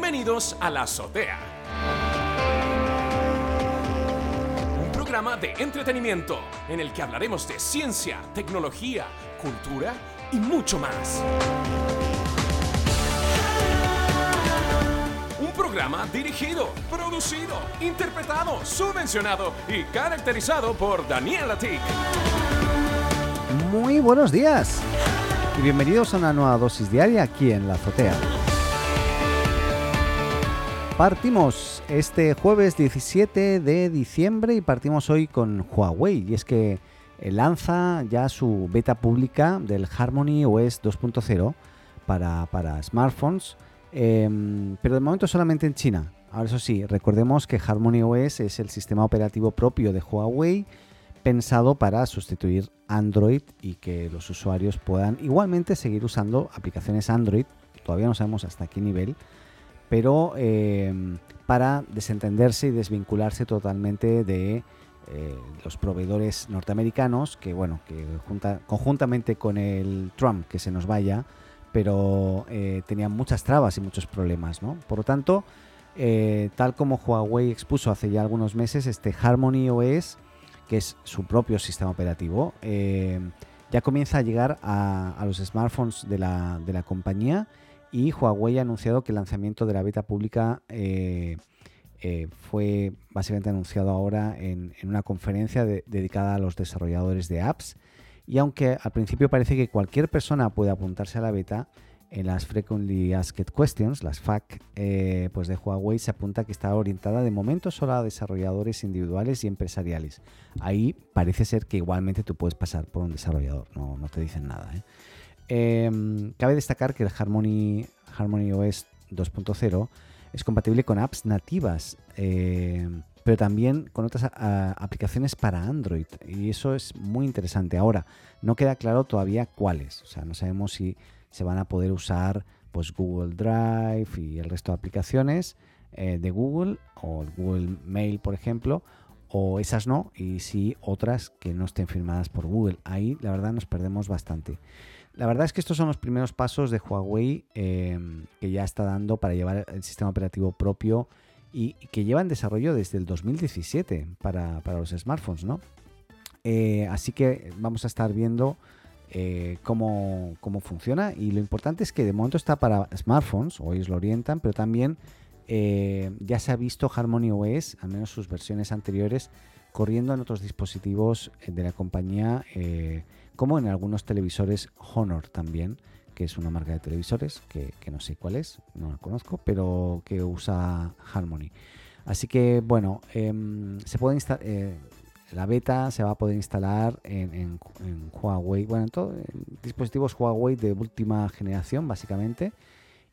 Bienvenidos a La Azotea. Un programa de entretenimiento en el que hablaremos de ciencia, tecnología, cultura y mucho más. Un programa dirigido, producido, interpretado, subvencionado y caracterizado por Daniel Atik. Muy buenos días y bienvenidos a una nueva dosis diaria aquí en la azotea. Partimos este jueves 17 de diciembre y partimos hoy con Huawei. Y es que lanza ya su beta pública del Harmony OS 2.0 para, para, smartphones, em, pero de momento solamente en China. Ahora eso sí, recordemos que Harmony OS es el sistema operativo propio de Huawei pensado para sustituir Android y que los usuarios puedan igualmente seguir usando aplicaciones Android, todavía no sabemos hasta qué nivel, pero eh, para desentenderse y desvincularse totalmente de eh, los proveedores norteamericanos, que bueno, conjuntamente con el Trump que se nos vaya, pero eh, tenían muchas trabas y muchos problemas, ¿no? Por lo tanto, tal como Huawei expuso hace ya algunos meses, este Harmony OS que es su propio sistema operativo, eh, ya comienza a llegar a, los smartphones de la, compañía y Huawei ha anunciado que el lanzamiento de la beta pública eh, eh, fue básicamente anunciado ahora en, una conferencia dedicada a los desarrolladores de apps. Y aunque al principio parece que cualquier persona puede apuntarse a la beta, en las Frequently Asked Questions, las FAQ, eh, pues de Huawei se apunta que está orientada de momento solo a desarrolladores individuales y empresariales. Ahí parece ser que igualmente tú puedes pasar por un desarrollador, no, te dicen nada. ¿eh? Em, cabe destacar que el Harmony, Harmony OS 2.0 es compatible con apps nativas, em, pero también con otras aplicaciones para Android. Y eso es muy interesante. Ahora, no queda claro todavía cuáles. O sea, no sabemos si se van a poder usar pues Google Drive y el resto de aplicaciones eh, de Google o Google Mail, por ejemplo, o esas no, y sí otras que no estén firmadas por Google. Ahí la verdad nos perdemos bastante. La verdad es que estos son los primeros pasos de Huawei em, que ya está dando para llevar el sistema operativo propio y, que lleva en desarrollo desde el 2017 para, los smartphones, ¿no? Eh, así que vamos a estar viendo eh, cómo, funciona. Y lo importante es que de momento está para smartphones, o ellos lo orientan, pero también eh, ya se ha visto Harmony OS, al menos sus versiones anteriores, corriendo en otros dispositivos de la compañía, como en algunos televisores Honor también, que es una marca de televisores, que, no sé cuál es, no la conozco, pero que usa Harmony. Así que bueno, em, se puede instalar la beta se va a poder instalar en, Huawei, bueno, en, dispositivos Huawei de última generación, básicamente.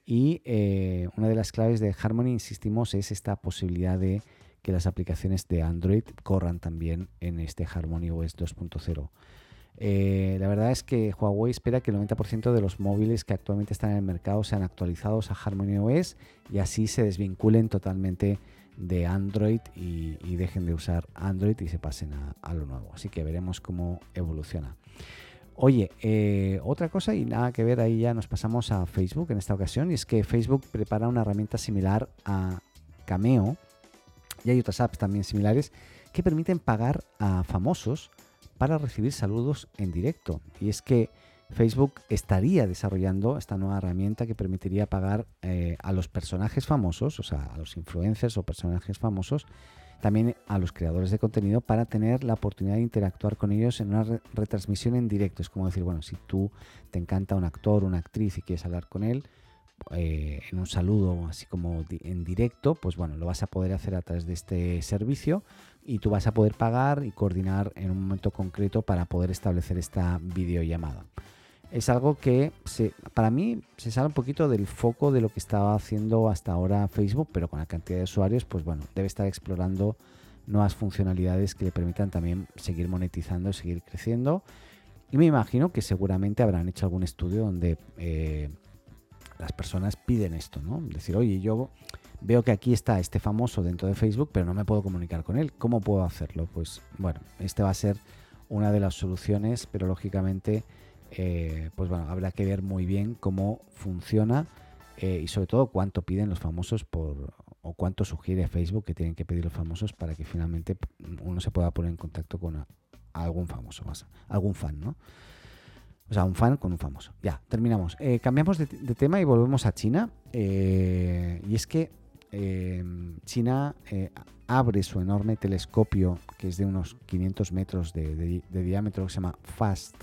Y eh, una de las claves de Harmony, insistimos, es esta posibilidad de que las aplicaciones de Android corran también en este Harmony OS 2.0. Eh, la verdad es que Huawei espera que el 90% de los móviles que actualmente están en el mercado sean actualizados a Harmony OS y así se desvinculen totalmente de Android y, dejen de usar Android y se pasen a, lo nuevo. Así que veremos cómo evoluciona. Oye, eh, otra cosa y nada que ver, ahí ya nos pasamos a Facebook en esta ocasión, y es que Facebook prepara una herramienta similar a Cameo, y hay otras apps también similares, que permiten pagar a famosos para recibir saludos en directo. Y es que Facebook estaría desarrollando esta nueva herramienta que permitiría pagar eh, a los personajes famosos, o sea, a los influencers o personajes famosos, también a los creadores de contenido para tener la oportunidad de interactuar con ellos en una retransmisión en directo. Es como decir, bueno, si tú te encanta un actor, una actriz y quieres hablar con él, eh, en un saludo así como en directo, pues bueno, lo vas a poder hacer a través de este servicio y tú vas a poder pagar y coordinar en un momento concreto para poder establecer esta videollamada es algo que para mí se sale un poquito del foco de lo que estaba haciendo hasta ahora Facebook, pero con la cantidad de usuarios, pues bueno, debe estar explorando nuevas funcionalidades que le permitan también seguir monetizando, seguir creciendo. Y me imagino que seguramente habrán hecho algún estudio donde eh, las personas piden esto, ¿no? Decir, oye, yo veo que aquí está este famoso dentro de Facebook, pero no me puedo comunicar con él. ¿Cómo puedo hacerlo? Pues bueno, este va a ser una de las soluciones, pero lógicamente eh, pues bueno, habrá que ver muy bien cómo funciona eh, y sobre todo cuánto piden los famosos por o cuánto sugiere Facebook que tienen que pedir los famosos para que finalmente uno se pueda poner en contacto con algún famoso, más, algún fan, ¿no? O sea, un fan con un famoso. Ya, terminamos. Eh, cambiamos de, tema y volvemos a China. Eh, y es que China abre su enorme telescopio, que es de unos 500 metros de, diámetro, que se llama FAST,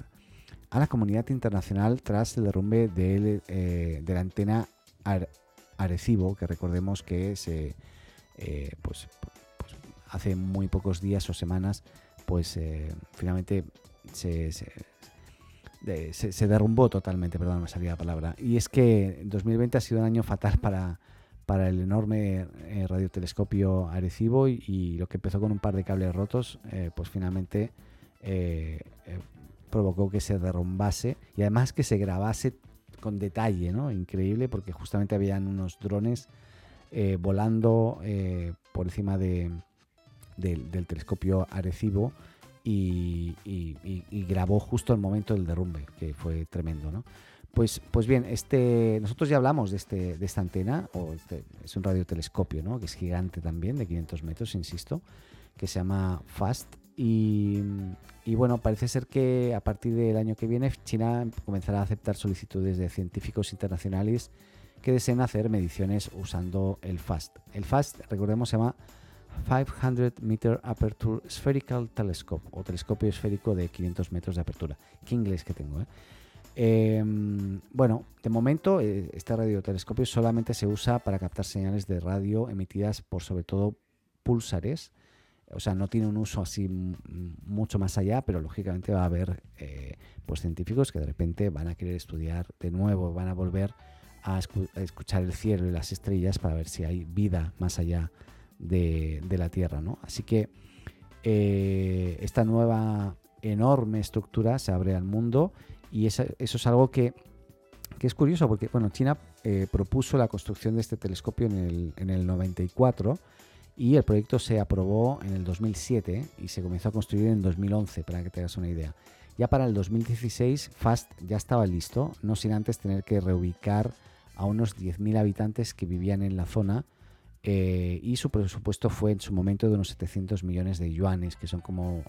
a la comunidad internacional tras el derrumbe de, la antena Arecibo, que recordemos que se, eh, pues, pues, hace muy pocos días o semanas, pues eh, finalmente se, derrumbó totalmente, perdón, me salía la palabra. Y es que 2020 ha sido un año fatal para, para el enorme eh, radiotelescopio Arecibo y, lo que empezó con un par de cables rotos, pues finalmente provocó que se derrumbase y además que se grabase con detalle, ¿no? Increíble porque justamente habían unos drones eh, volando eh, por encima de, del, telescopio Arecibo y, grabó justo el momento del derrumbe, que fue tremendo, ¿no? Pues, pues bien, este, nosotros ya hablamos de, este, de esta antena, o este, es un radiotelescopio, ¿no? Que es gigante también, de 500 metros, insisto, que se llama FAST y, bueno, parece ser que a partir del año que viene China comenzará a aceptar solicitudes de científicos internacionales que deseen hacer mediciones usando el FAST. El FAST, recordemos, se llama 500 Meter Aperture Spherical Telescope o telescopio esférico de 500 metros de apertura. Qué inglés que tengo, ¿eh? Em, bueno, de momento eh, este radiotelescopio solamente se usa para captar señales de radio emitidas por sobre todo pulsares o sea, no tiene un uso así mucho más allá, pero lógicamente va a haber eh, pues científicos que de repente van a querer estudiar de nuevo, van a volver a, escuchar el cielo y las estrellas para ver si hay vida más allá la Tierra, ¿no? Así que eh, esta nueva enorme estructura se abre al mundo y eso, es algo que, es curioso porque, bueno, China eh, propuso la construcción de este telescopio en el, en el 94 y el proyecto se aprobó en el 2007 y se comenzó a construir en 2011, para que te hagas una idea. Ya para el 2016 FAST ya estaba listo, no sin antes tener que reubicar a unos 10.000 habitantes que vivían en la zona eh, y su presupuesto fue en su momento de unos 700 millones de yuanes, que son como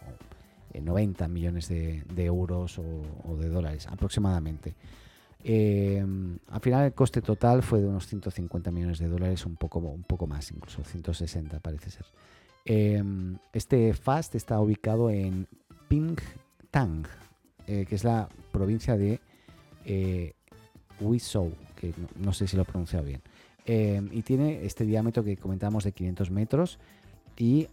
90 eh, millones de, euros o, de dólares aproximadamente. Eh, al final el coste total fue de unos 150 millones de dólares, un poco, un poco más, incluso 160 parece ser. Este FAST está ubicado en Pingtang, eh, que es la provincia de eh, que no, sé si lo he pronunciado bien. Y tiene este diámetro que comentamos de 500 metros y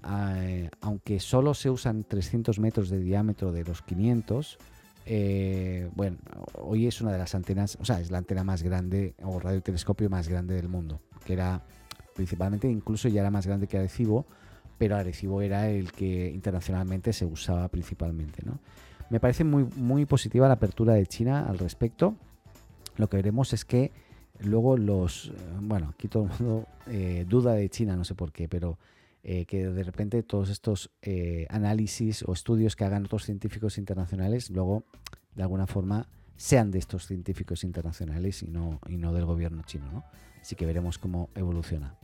aunque solo se usan 300 metros de diámetro de los 500, eh, bueno, hoy es una de las antenas, o sea, es la antena más grande o radiotelescopio más grande del mundo, que era principalmente, incluso ya era más grande que Arecibo, pero Arecibo era el que internacionalmente se usaba principalmente. ¿no? Me parece muy, muy positiva la apertura de China al respecto. Lo que veremos es que luego los, bueno, aquí todo el mundo eh, duda de China, no sé por qué, pero eh, que de repente todos estos eh, análisis o estudios que hagan otros científicos internacionales luego de alguna forma sean de estos científicos internacionales y no, y no del gobierno chino. ¿no? Así que veremos cómo evoluciona.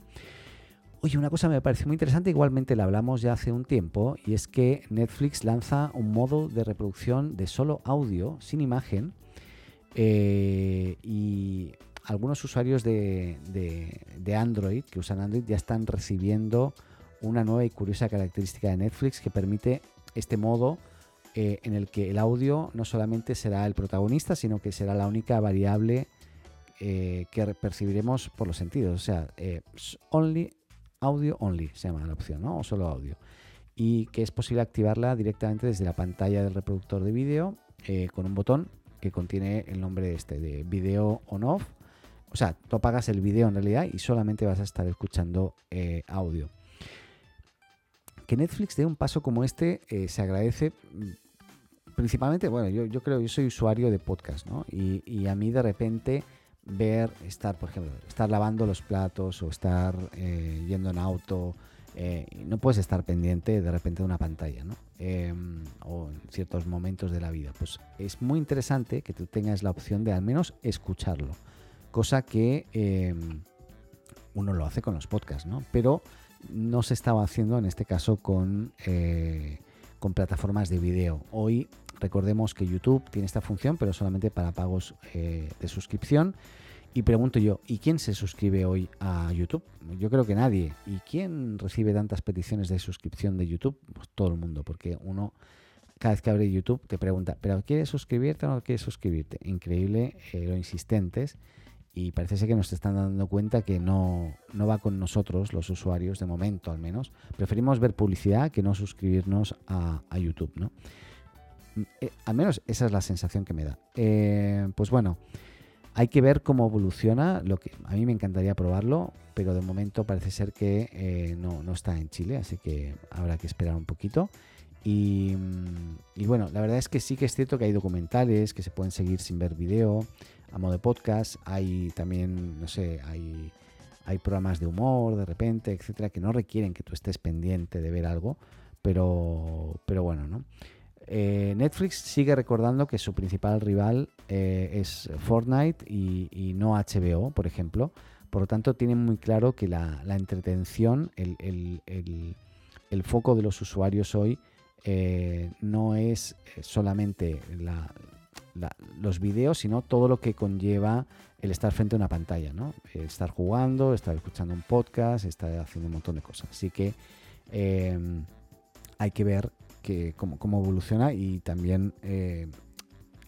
Oye, una cosa me parece muy interesante, igualmente la hablamos ya hace un tiempo, y es que Netflix lanza un modo de reproducción de solo audio, sin imagen, y algunos usuarios de, de, Android, que usan Android, ya están recibiendo una nueva y curiosa característica de Netflix que permite este modo eh, en el que el audio no solamente será el protagonista, sino que será la única variable eh, que percibiremos por los sentidos. O sea, eh, only, audio only se llama la opción, ¿no? O solo audio. Y que es posible activarla directamente desde la pantalla del reproductor de vídeo con un botón que contiene el nombre este de video on off. O sea, tú apagas el vídeo en realidad y solamente vas a estar escuchando audio que Netflix dé un paso como este eh, se agradece mm, principalmente, bueno, yo, creo, yo soy usuario de podcast, ¿no? Y, a mí de repente ver, estar, por ejemplo, estar lavando los platos o estar eh, yendo en auto, eh, no puedes estar pendiente de repente de una pantalla, ¿no? Em, o en ciertos momentos de la vida. Pues es muy interesante que tú tengas la opción de al menos escucharlo cosa que em, uno lo hace con los podcasts, ¿no? Pero no se estaba haciendo en este caso con, eh, con plataformas de video. Hoy recordemos que YouTube tiene esta función, pero solamente para pagos eh, de suscripción. Y pregunto yo, ¿y quién se suscribe hoy a YouTube? Yo creo que nadie. ¿Y quién recibe tantas peticiones de suscripción de YouTube? Pues todo el mundo, porque uno cada vez que abre YouTube te pregunta, ¿pero quieres suscribirte o no quieres suscribirte? Increíble eh, lo insistentes y parece ser que nos están dando cuenta que no, no va con nosotros, los usuarios, de momento al menos. Preferimos ver publicidad que no suscribirnos a, YouTube, ¿no? Mm, eh, al menos esa es la sensación que me da. Eh, pues bueno, hay que ver cómo evoluciona. Lo que a mí me encantaría probarlo, pero de momento parece ser que eh, no, no, está en Chile, así que habrá que esperar un poquito. Y, y, bueno, la verdad es que sí que es cierto que hay documentales que se pueden seguir sin ver video a modo de podcast. Hay también, no sé, hay, hay programas de humor de repente, etcétera, que no requieren que tú estés pendiente de ver algo, pero, pero bueno, ¿no? Eh, Netflix sigue recordando que su principal rival eh, es Fortnite y, no HBO, por ejemplo. Por lo tanto, tienen muy claro que la, entretención, el, foco de los usuarios hoy eh, no es solamente la, los vídeos, sino todo lo que conlleva el estar frente a una pantalla, ¿no? Estar jugando, estar escuchando un podcast, estar haciendo un montón de cosas. Así que em, hay que ver que, cómo, evoluciona y también eh,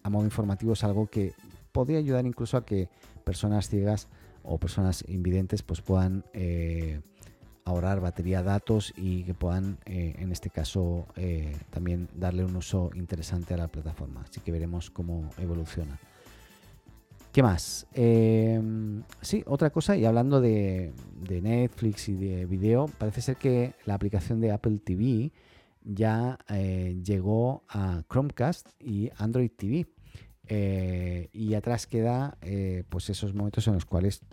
a modo informativo es algo que podría ayudar incluso a que personas ciegas o personas invidentes pues puedan eh, ahorrar batería, datos y que puedan, eh, en este caso, eh, también darle un uso interesante a la plataforma. Así que veremos cómo evoluciona. ¿Qué más? Em, sí, otra cosa, y hablando de, Netflix y de video, parece ser que la aplicación de Apple TV ya eh, llegó a Chromecast y Android TV. y atrás queda pues esos momentos en los cuales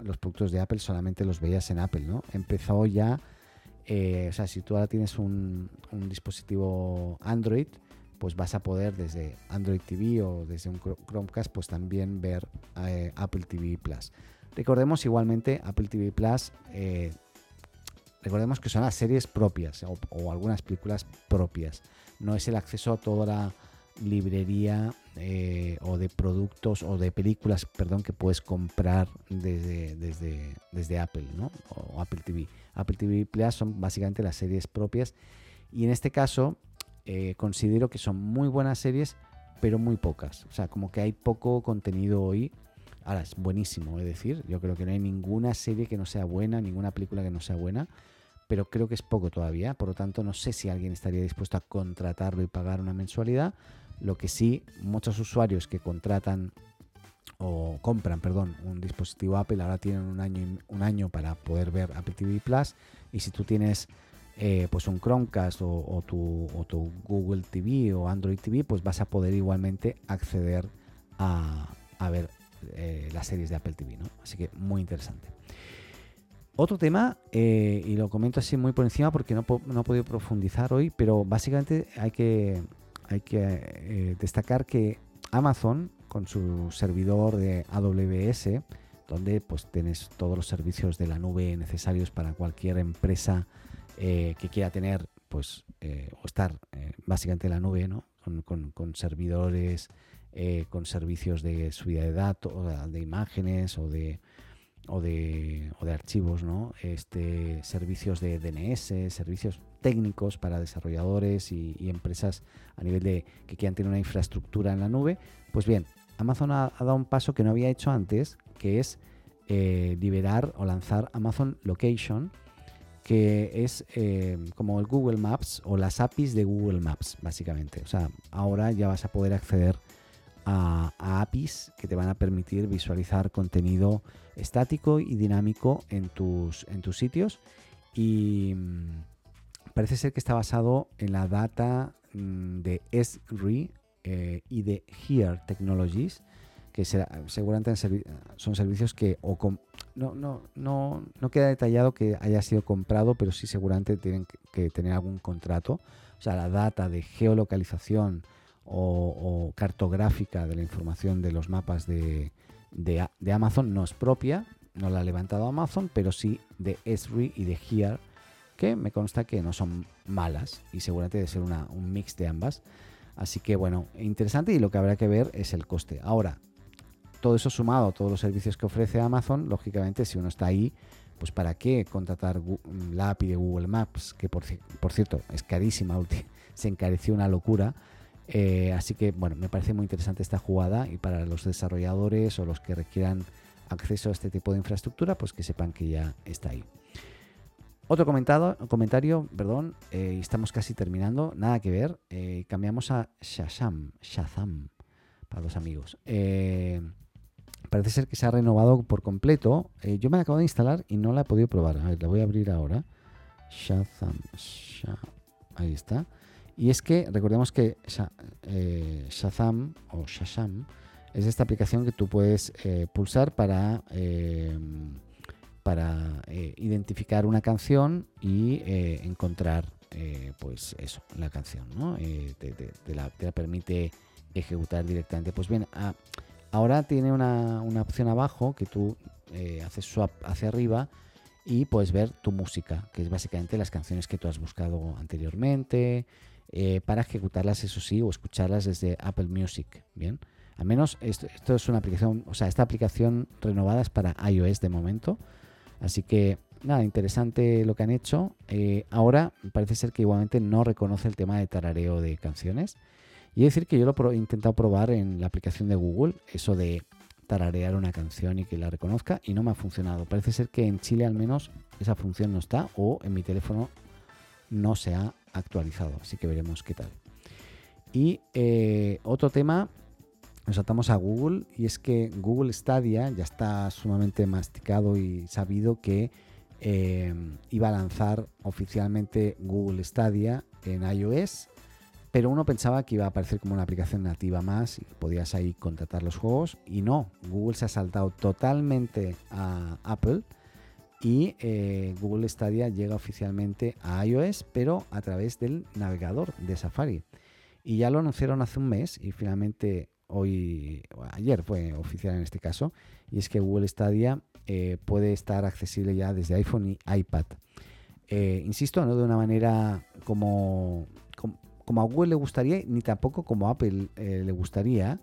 los productos de Apple solamente los veías en Apple, ¿no? Empezó ya, eh, o sea, si tú ahora tienes un, dispositivo Android, pues vas a poder desde Android TV o desde un Chromecast, pues también ver eh, Apple TV Plus. Recordemos igualmente Apple TV Plus, eh, recordemos que son las series propias o, o, algunas películas propias. No es el acceso a toda la librería eh, o de productos o de películas, perdón, que puedes comprar desde, desde, desde Apple, ¿no? O Apple TV. Apple TV Plus son básicamente las series propias y en este caso eh, considero que son muy buenas series, pero muy pocas. O sea, como que hay poco contenido hoy. Ahora, es buenísimo, es decir, yo creo que no hay ninguna serie que no sea buena, ninguna película que no sea buena pero creo que es poco todavía, por lo tanto no sé si alguien estaría dispuesto a contratarlo y pagar una mensualidad, lo que sí, muchos usuarios que contratan o compran, perdón, un dispositivo Apple ahora tienen un año, un año para poder ver Apple TV Plus. Y si tú tienes eh, pues un Chromecast o, tu, tu, Google TV o Android TV, pues vas a poder igualmente acceder a, ver eh, las series de Apple TV, ¿no? Así que muy interesante. Otro tema, eh, y lo comento así muy por encima porque no, no he podido profundizar hoy, pero básicamente hay que hay que eh, destacar que Amazon, con su servidor de AWS, donde pues tienes todos los servicios de la nube necesarios para cualquier empresa eh, que quiera tener pues eh, o estar básicamente en la nube, ¿no? Con, servidores, con servicios de subida de datos, de imágenes o de o de, o de archivos, ¿no? Este, servicios de DNS, servicios técnicos para desarrolladores y, empresas a nivel de que quieran tener una infraestructura en la nube. Pues bien, Amazon ha, dado un paso que no había hecho antes, que es eh, liberar o lanzar Amazon Location, que es eh, como el Google Maps o las APIs de Google Maps, básicamente. O sea, ahora ya vas a poder acceder a, APIs que te van a permitir visualizar contenido estático y dinámico en tus, en tus sitios. Y mm, parece ser que está basado en la data mm, de Esri eh, y de Here Technologies, que seguramente son servicios que no, no, no, no queda detallado que haya sido comprado, pero sí seguramente tienen que tener algún contrato. O sea, la data de geolocalización o, cartográfica de la información de los mapas de, de, de Amazon no es propia, no la ha levantado Amazon, pero sí de Esri y de Here, que me consta que no son malas y seguramente debe ser un mix de ambas. Así que bueno, interesante y lo que habrá que ver es el coste. Ahora, todo eso sumado a todos los servicios que ofrece Amazon, lógicamente si uno está ahí, pues para qué contratar la API de Google Maps, que por, por cierto es carísima, se encareció una locura. Eh, así que bueno, me parece muy interesante esta jugada y para los desarrolladores o los que requieran acceso a este tipo de infraestructura, pues que sepan que ya está ahí. Otro comentado, comentario, perdón, eh, estamos casi terminando, nada que ver. Eh, cambiamos a Shazam, Shazam, para los amigos. Eh, parece ser que se ha renovado por completo. yo me la acabo de instalar y no la he podido probar. A ver, la voy a abrir ahora. Shazam, ahí está. Y es que recordemos que Shazam o Shazam es esta aplicación que tú puedes pulsar para para eh, identificar una canción y eh, encontrar eh, pues eso, la canción, ¿no? Te, la, permite ejecutar directamente. Pues bien, ah, ahora tiene una, opción abajo que tú haces swap hacia arriba y puedes ver tu música, que es básicamente las canciones que tú has buscado anteriormente, para ejecutarlas, eso sí, o escucharlas desde Apple Music, ¿bien? Al menos esto, esto, es una aplicación, o sea, esta aplicación renovada es para iOS de momento, Así que nada, interesante lo que han hecho. Eh, ahora parece ser que igualmente no reconoce el tema de tarareo de canciones. Y decir que yo lo he intentado probar en la aplicación de Google, eso de tararear una canción y que la reconozca, y no me ha funcionado. Parece ser que en Chile al menos esa función no está o en mi teléfono no se ha actualizado. Así que veremos qué tal. Y eh, otro tema nos saltamos a Google y es que Google Stadia ya está sumamente masticado y sabido que eh, iba a lanzar oficialmente Google Stadia en iOS, pero uno pensaba que iba a aparecer como una aplicación nativa más y podías ahí contratar los juegos y no, Google se ha saltado totalmente a Apple y eh, Google Stadia llega oficialmente a iOS, pero a través del navegador de Safari. Y ya lo anunciaron hace un mes y finalmente hoy, ayer fue oficial en este caso, y es que Google Stadia eh, puede estar accesible ya desde iPhone y iPad. Eh, insisto, no de una manera como, como, a Google le gustaría, ni tampoco como a Apple eh, le gustaría,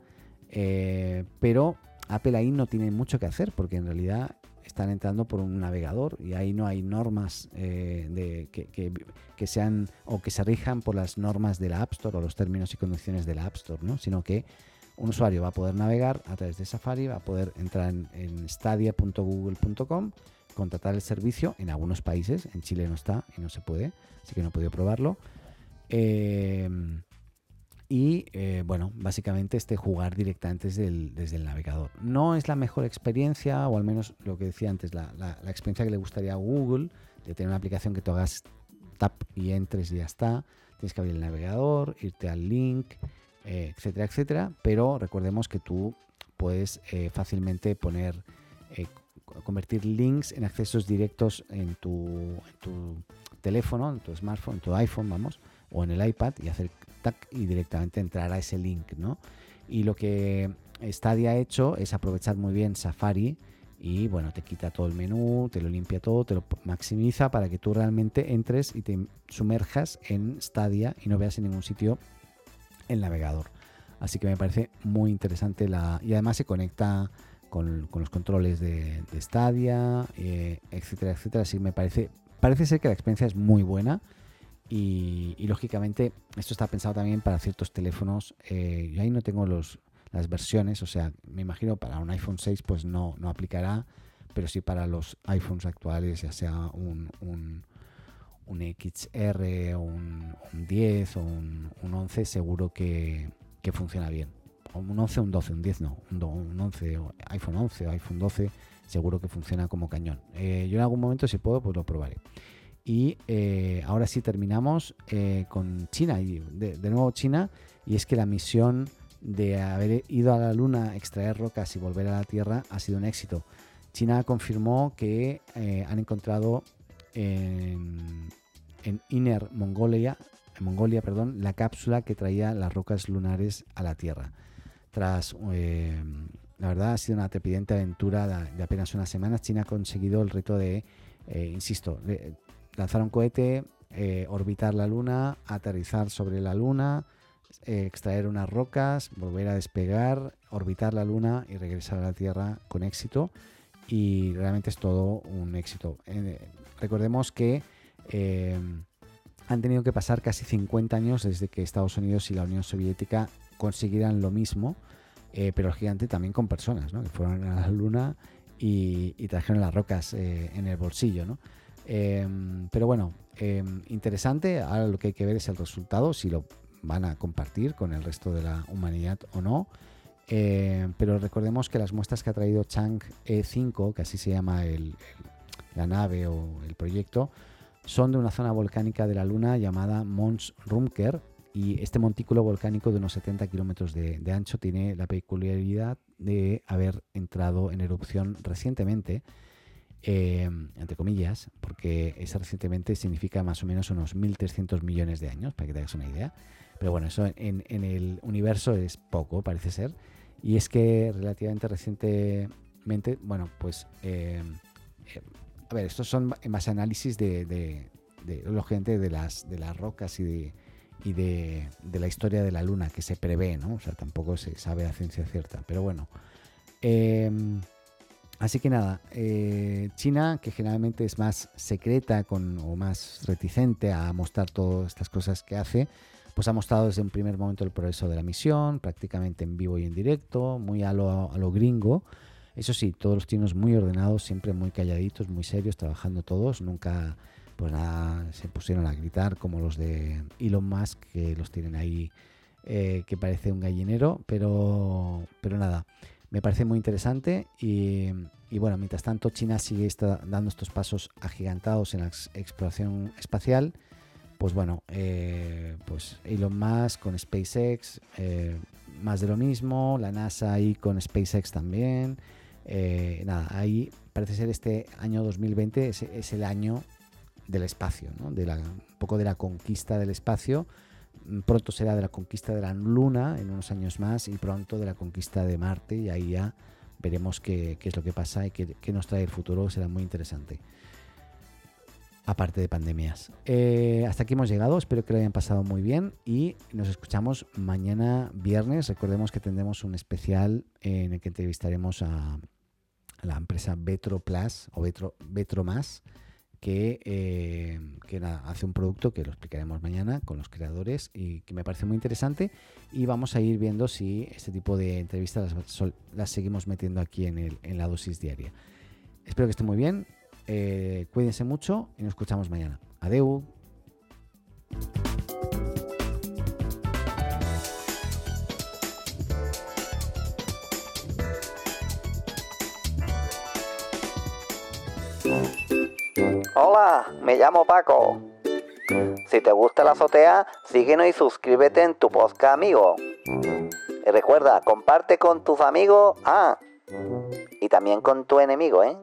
pero Apple ahí no tiene mucho que hacer, porque en realidad están entrando por un navegador y ahí no hay normas de, que, que, que, sean o que se rijan por las normas de la App Store o los términos y condiciones de la App Store, ¿no? sino que un usuario va a poder navegar a través de Safari, va a poder entrar en, stadia.google.com, contratar el servicio en algunos países, en Chile no está y no se puede, así que no he podido probarlo. Eh, y eh, bueno, básicamente este jugar directamente desde el, desde el, navegador. No es la mejor experiencia, o al menos lo que decía antes, la, la, experiencia que le gustaría a Google, de tener una aplicación que tú hagas tap y entres y ya está. Tienes que abrir el navegador, irte al link, eh, etcétera, etcétera. Pero recordemos que tú puedes eh, fácilmente poner, eh, convertir links en accesos directos en tu, teléfono, en tu smartphone, en tu iPhone, vamos, o en el iPad y hacer tac y directamente entrar a ese link, ¿no? Y lo que Stadia ha hecho es aprovechar muy bien Safari y bueno, te quita todo el menú, te lo limpia todo, te lo maximiza para que tú realmente entres y te sumerjas en Stadia y no veas en ningún sitio el navegador. Así que me parece muy interesante la. Y además se conecta con, los controles de, Stadia, eh, etcétera, etcétera. Así que me parece. Parece ser que la experiencia es muy buena. Y, lógicamente, esto está pensado también para ciertos teléfonos. Eh, yo ahí no tengo los, las versiones, o sea, me imagino para un iPhone 6 pues no, no aplicará, pero sí para los iPhones actuales, ya sea un un XR, un, un 10 o un, 11, seguro que, funciona bien. Un 11, un 12, un 10 no, un, 11, iPhone 11 o iPhone 12, seguro que funciona como cañón. Eh, yo en algún momento, si puedo, pues lo probaré. Y eh, ahora sí terminamos eh, con China, y de, nuevo China, y es que la misión de haber ido a la Luna, extraer rocas y volver a la Tierra ha sido un éxito. China confirmó que han encontrado en, Inner Mongolia, Mongolia perdón, la cápsula que traía las rocas lunares a la Tierra. Tras eh, la verdad ha sido una trepidante aventura de, apenas unas semanas. China ha conseguido el reto de, eh, insisto, lanzar un cohete, eh, orbitar la Luna, aterrizar sobre la Luna, extraer unas rocas, volver a despegar, orbitar la Luna y regresar a la Tierra con éxito. Y realmente es todo un éxito. recordemos que han tenido que pasar casi 50 años desde que Estados Unidos y la Unión Soviética consiguieran lo mismo, eh, pero el gigante también con personas, ¿no? que fueron a la luna y, trajeron las rocas eh, en el bolsillo. ¿no? Pero bueno, interesante, ahora lo que hay que ver es el resultado, si lo van a compartir con el resto de la humanidad o no. Em, pero recordemos que las muestras que ha traído Chang E5, que así se llama la nave o el proyecto, son de una zona volcánica de la Luna llamada Mons Rumker y este montículo volcánico de unos 70 kilómetros de, ancho tiene la peculiaridad de haber entrado en erupción recientemente, eh, entre comillas, porque ese recientemente significa más o menos unos 1.300 millones de años, para que te hagas una idea. Pero bueno, eso en, el universo es poco, parece ser. Y es que relativamente recientemente, bueno, pues eh, eh, a ver, estos son más análisis de, de, de, de las, de las rocas y de, y de, la historia de la Luna que se prevé, ¿no? O sea, tampoco se sabe a ciencia cierta, pero bueno. Em, así que nada, eh, China, que generalmente es más secreta con, o más reticente a mostrar todas estas cosas que hace, pues ha mostrado desde un primer momento el progreso de la misión, prácticamente en vivo y en directo, muy a lo, a lo gringo. Eso sí, todos los chinos muy ordenados, siempre muy calladitos, muy serios, trabajando todos. Nunca, pues nada, se pusieron a gritar como los de Elon Musk, que los tienen ahí, eh, que parece un gallinero. Pero, pero nada, me parece muy interesante. Y, bueno, mientras tanto, China sigue dando estos pasos agigantados en la exploración espacial. Pues bueno, eh, pues Elon Musk con SpaceX, eh, más de lo mismo, la NASA ahí con SpaceX también. Eh, nada, ahí parece ser este año 2020 es, el año del espacio, de la, un poco de la conquista del espacio. Mm, pronto será de la conquista de la Luna en unos años más y pronto de la conquista de Marte y ahí ya veremos qué, es lo que pasa y qué, nos trae el futuro, será muy interesante. Aparte de pandemias. Eh, hasta aquí hemos llegado, espero que lo hayan pasado muy bien y nos escuchamos mañana viernes. Recordemos que tendremos un especial en el que entrevistaremos a, la empresa Betro Plus o Betro Más, que, eh, hace un producto que lo explicaremos mañana con los creadores y que me parece muy interesante. Y vamos a ir viendo si este tipo de entrevistas las, seguimos metiendo aquí en, en la dosis diaria. Espero que esté muy bien. Eh, cuídense mucho y nos escuchamos mañana. Adeu. Hola, me llamo Paco. Si te gusta la azotea, síguenos y suscríbete en tu podcast amigo. Y recuerda, comparte con tus amigos, ah, y también con tu enemigo, ¿eh?